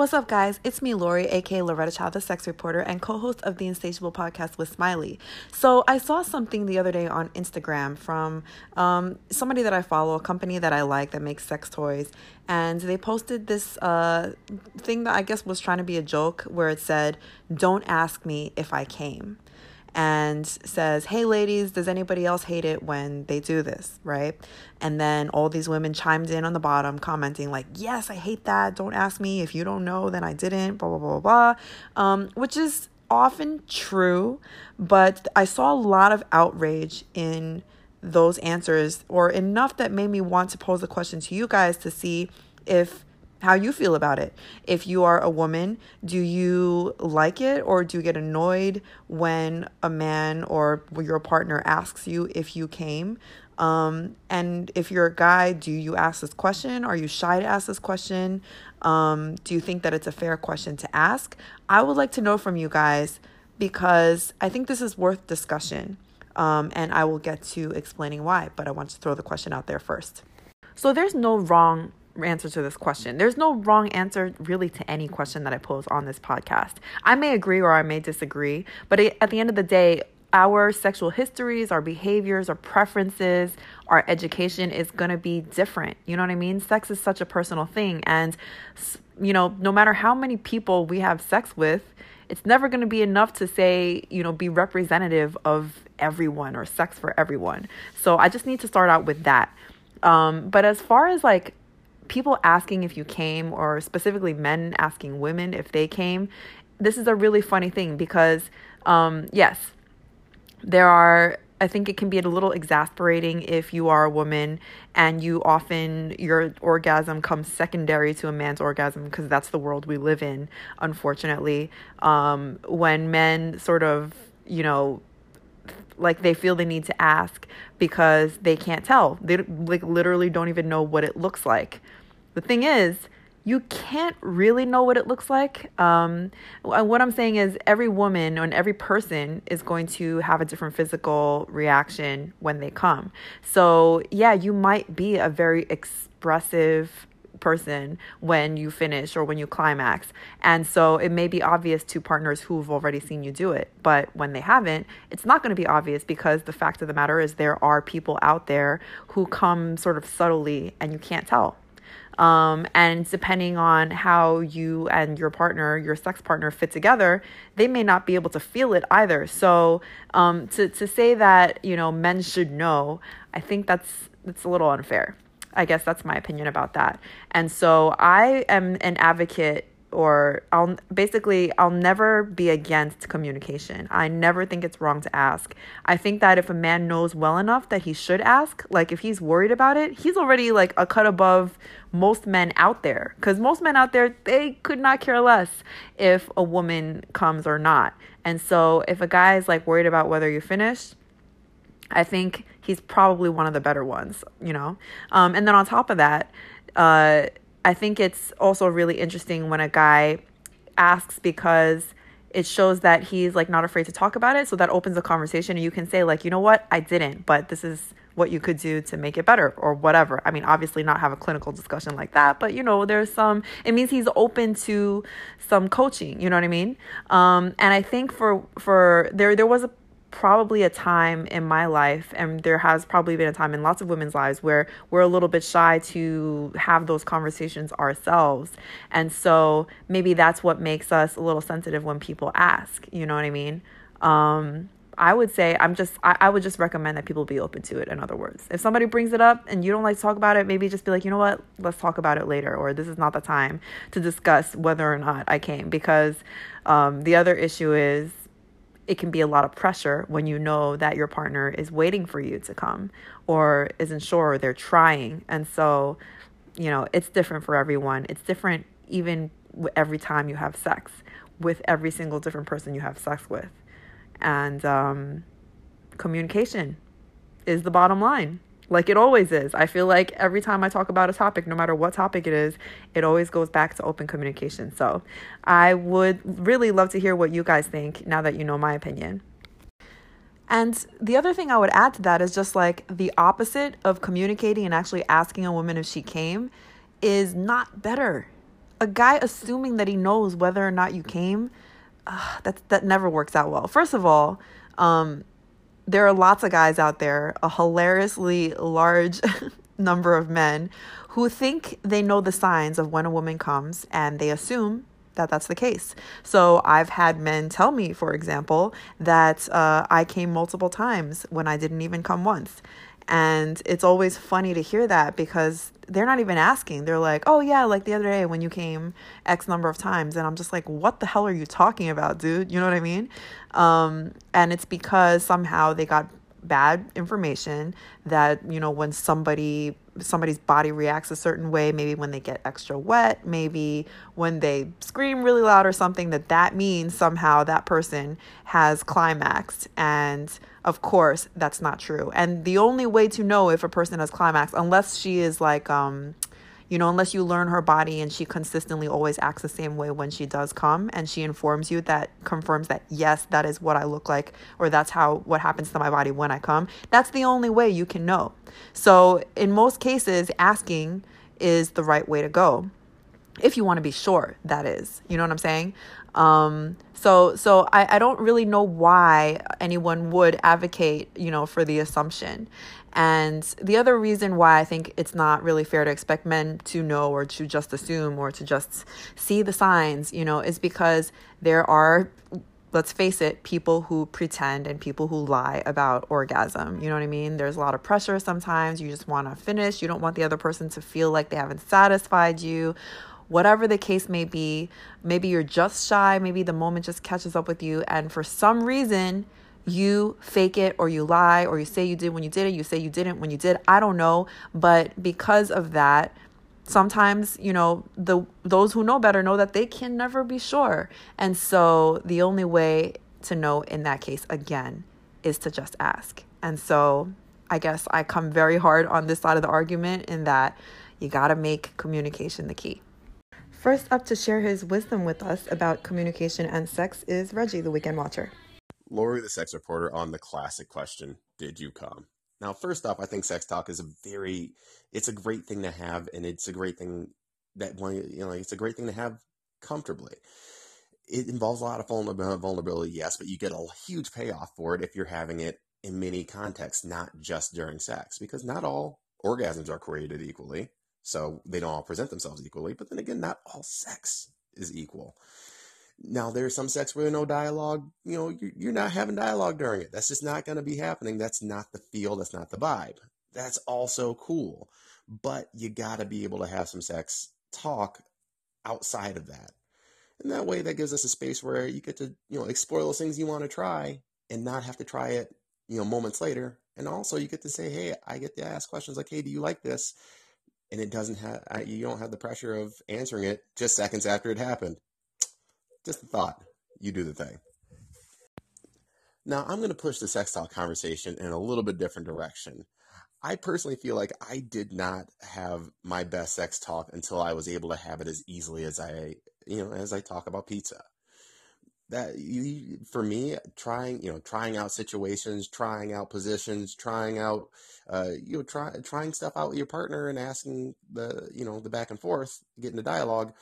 What's up, guys? It's me, Lori, aka Loretta Chow, the sex reporter, and co host of the Insatiable podcast with Smiley. So, I saw something the other day on Instagram from um, somebody that I follow, a company that I like that makes sex toys, and they posted this uh, thing that I guess was trying to be a joke where it said, Don't ask me if I came and says, Hey, ladies, does anybody else hate it when they do this? Right. And then all these women chimed in on the bottom, commenting, like, Yes, I hate that. Don't ask me. If you don't know, then I didn't, blah, blah, blah, blah. Um, which is often true. But I saw a lot of outrage in those answers, or enough that made me want to pose a question to you guys to see if how you feel about it. If you are a woman, do you like it or do you get annoyed when a man or your partner asks you if you came? Um, and if you're a guy, do you ask this question? Are you shy to ask this question? Um, do you think that it's a fair question to ask? I would like to know from you guys because I think this is worth discussion. Um, and I will get to explaining why, but I want to throw the question out there first. So there's no wrong answer to this question. There's no wrong answer really to any question that I pose on this podcast. I may agree or I may disagree, but at the end of the day, our sexual histories, our behaviors, our preferences, our education is going to be different. You know what I mean? Sex is such a personal thing. And, you know, no matter how many people we have sex with, it's never going to be enough to say, you know, be representative of everyone or sex for everyone. So I just need to start out with that. Um, but as far as like people asking if you came, or specifically men asking women if they came, this is a really funny thing because, um, yes, there are I think it can be a little exasperating if you are a woman and you often, your orgasm comes secondary to a man's orgasm because that's the world we live in, unfortunately. Um, when men sort of, you know, like they feel the need to ask because they can't tell. They like literally don't even know what it looks like. The thing is, you can't really know what it looks like. Um, what I'm saying is, every woman and every person is going to have a different physical reaction when they come. So, yeah, you might be a very expressive person when you finish or when you climax. And so it may be obvious to partners who've already seen you do it. But when they haven't, it's not going to be obvious because the fact of the matter is there are people out there who come sort of subtly and you can't tell. Um, and depending on how you and your partner, your sex partner, fit together, they may not be able to feel it either. So um, to to say that you know men should know, I think that's that's a little unfair. I guess that's my opinion about that. And so I am an advocate or I'll basically I'll never be against communication. I never think it's wrong to ask. I think that if a man knows well enough that he should ask, like if he's worried about it, he's already like a cut above most men out there cuz most men out there they could not care less if a woman comes or not. And so if a guy is like worried about whether you finish, I think he's probably one of the better ones, you know. Um, and then on top of that, uh I think it's also really interesting when a guy asks because it shows that he's like not afraid to talk about it. So that opens a conversation and you can say like, you know what, I didn't, but this is what you could do to make it better or whatever. I mean, obviously not have a clinical discussion like that, but you know, there's some it means he's open to some coaching, you know what I mean? Um and I think for for there there was a probably a time in my life, and there has probably been a time in lots of women's lives where we're a little bit shy to have those conversations ourselves. And so maybe that's what makes us a little sensitive when people ask, you know what I mean? Um, I would say I'm just I, I would just recommend that people be open to it. In other words, if somebody brings it up and you don't like to talk about it, maybe just be like, you know what, let's talk about it later, or this is not the time to discuss whether or not I came. Because um, the other issue is it can be a lot of pressure when you know that your partner is waiting for you to come or isn't sure or they're trying. And so, you know, it's different for everyone. It's different even every time you have sex with every single different person you have sex with. And um, communication is the bottom line like it always is. I feel like every time I talk about a topic, no matter what topic it is, it always goes back to open communication. So I would really love to hear what you guys think now that you know my opinion. And the other thing I would add to that is just like the opposite of communicating and actually asking a woman if she came is not better. a guy assuming that he knows whether or not you came, uh, that that never works out well. First of all, um, there are lots of guys out there, a hilariously large number of men who think they know the signs of when a woman comes and they assume that that's the case. So I've had men tell me, for example, that uh, I came multiple times when I didn't even come once. And it's always funny to hear that because they're not even asking. They're like, oh, yeah, like the other day when you came X number of times. And I'm just like, what the hell are you talking about, dude? You know what I mean? Um, and it's because somehow they got bad information that you know when somebody somebody's body reacts a certain way maybe when they get extra wet maybe when they scream really loud or something that that means somehow that person has climaxed. And of course that's not true. And the only way to know if a person has climaxed unless she is like um you know, unless you learn her body and she consistently always acts the same way when she does come and she informs you that confirms that, yes, that is what I look like or that's how what happens to my body when I come, that's the only way you can know. So, in most cases, asking is the right way to go. If you want to be sure, that is. You know what I'm saying? Um, so so I, I don't really know why anyone would advocate, you know, for the assumption. And the other reason why I think it's not really fair to expect men to know or to just assume or to just see the signs, you know, is because there are let's face it, people who pretend and people who lie about orgasm. You know what I mean? There's a lot of pressure sometimes. You just want to finish. You don't want the other person to feel like they haven't satisfied you. Whatever the case may be, maybe you're just shy, maybe the moment just catches up with you, and for some reason, you fake it or you lie or you say you did when you did it, you say you didn't when you did. I don't know, but because of that, sometimes, you know, the those who know better know that they can never be sure. And so the only way to know in that case again is to just ask. And so I guess I come very hard on this side of the argument in that you got to make communication the key. First up to share his wisdom with us about communication and sex is Reggie, the weekend watcher. Lori, the sex reporter, on the classic question, Did you come? Now, first off, I think sex talk is a very, it's a great thing to have, and it's a great thing that, one, you know, it's a great thing to have comfortably. It involves a lot of vulnerability, yes, but you get a huge payoff for it if you're having it in many contexts, not just during sex, because not all orgasms are created equally. So they don't all present themselves equally. But then again, not all sex is equal. Now, there's some sex where there's no dialogue, you know, you're not having dialogue during it. That's just not going to be happening. That's not the feel. That's not the vibe. That's also cool. But you got to be able to have some sex talk outside of that. And that way, that gives us a space where you get to, you know, explore those things you want to try and not have to try it, you know, moments later. And also, you get to say, hey, I get to ask questions like, hey, do you like this? And it doesn't have, you don't have the pressure of answering it just seconds after it happened. Just a thought. You do the thing. Now, I'm going to push the sex talk conversation in a little bit different direction. I personally feel like I did not have my best sex talk until I was able to have it as easily as I, you know, as I talk about pizza. That you, for me, trying, you know, trying out situations, trying out positions, trying out, uh, you know, try, trying stuff out with your partner and asking the, you know, the back and forth, getting the dialogue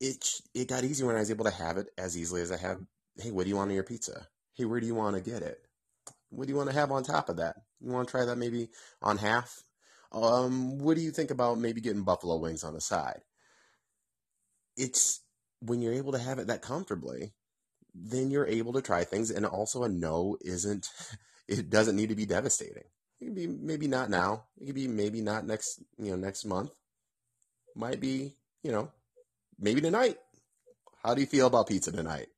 it it got easier when I was able to have it as easily as I have. Hey, what do you want on your pizza? Hey, where do you want to get it? What do you want to have on top of that? You want to try that maybe on half? Um, what do you think about maybe getting buffalo wings on the side? It's when you're able to have it that comfortably, then you're able to try things. And also, a no isn't, it doesn't need to be devastating. It could be maybe not now. It could be maybe not next, you know, next month. Might be, you know, maybe tonight. How do you feel about pizza tonight?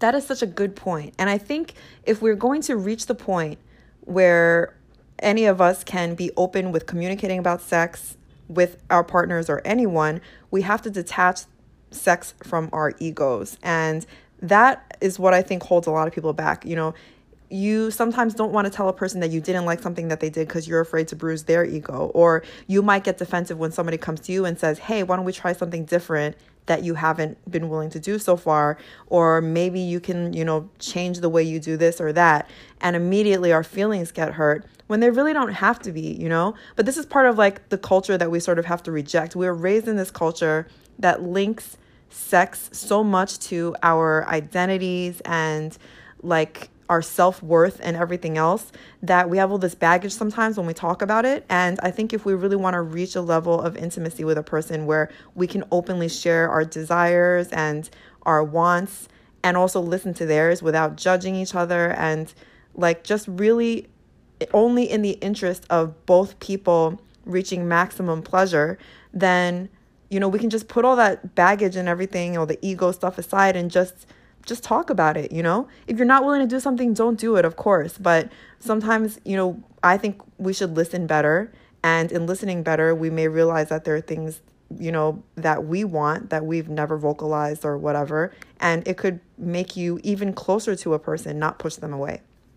That is such a good point. And I think if we're going to reach the point where any of us can be open with communicating about sex with our partners or anyone, we have to detach sex from our egos. And that is what I think holds a lot of people back. You know, you sometimes don't want to tell a person that you didn't like something that they did because you're afraid to bruise their ego. Or you might get defensive when somebody comes to you and says, Hey, why don't we try something different that you haven't been willing to do so far? Or maybe you can, you know, change the way you do this or that. And immediately our feelings get hurt when they really don't have to be, you know? But this is part of like the culture that we sort of have to reject. We're raised in this culture that links sex so much to our identities and like our self worth and everything else that we have all this baggage sometimes when we talk about it. And I think if we really want to reach a level of intimacy with a person where we can openly share our desires and our wants and also listen to theirs without judging each other and like just really only in the interest of both people reaching maximum pleasure, then you know we can just put all that baggage and everything, all the ego stuff aside and just just talk about it, you know? If you're not willing to do something, don't do it, of course. But sometimes, you know, I think we should listen better. And in listening better, we may realize that there are things, you know, that we want that we've never vocalized or whatever. And it could make you even closer to a person, not push them away.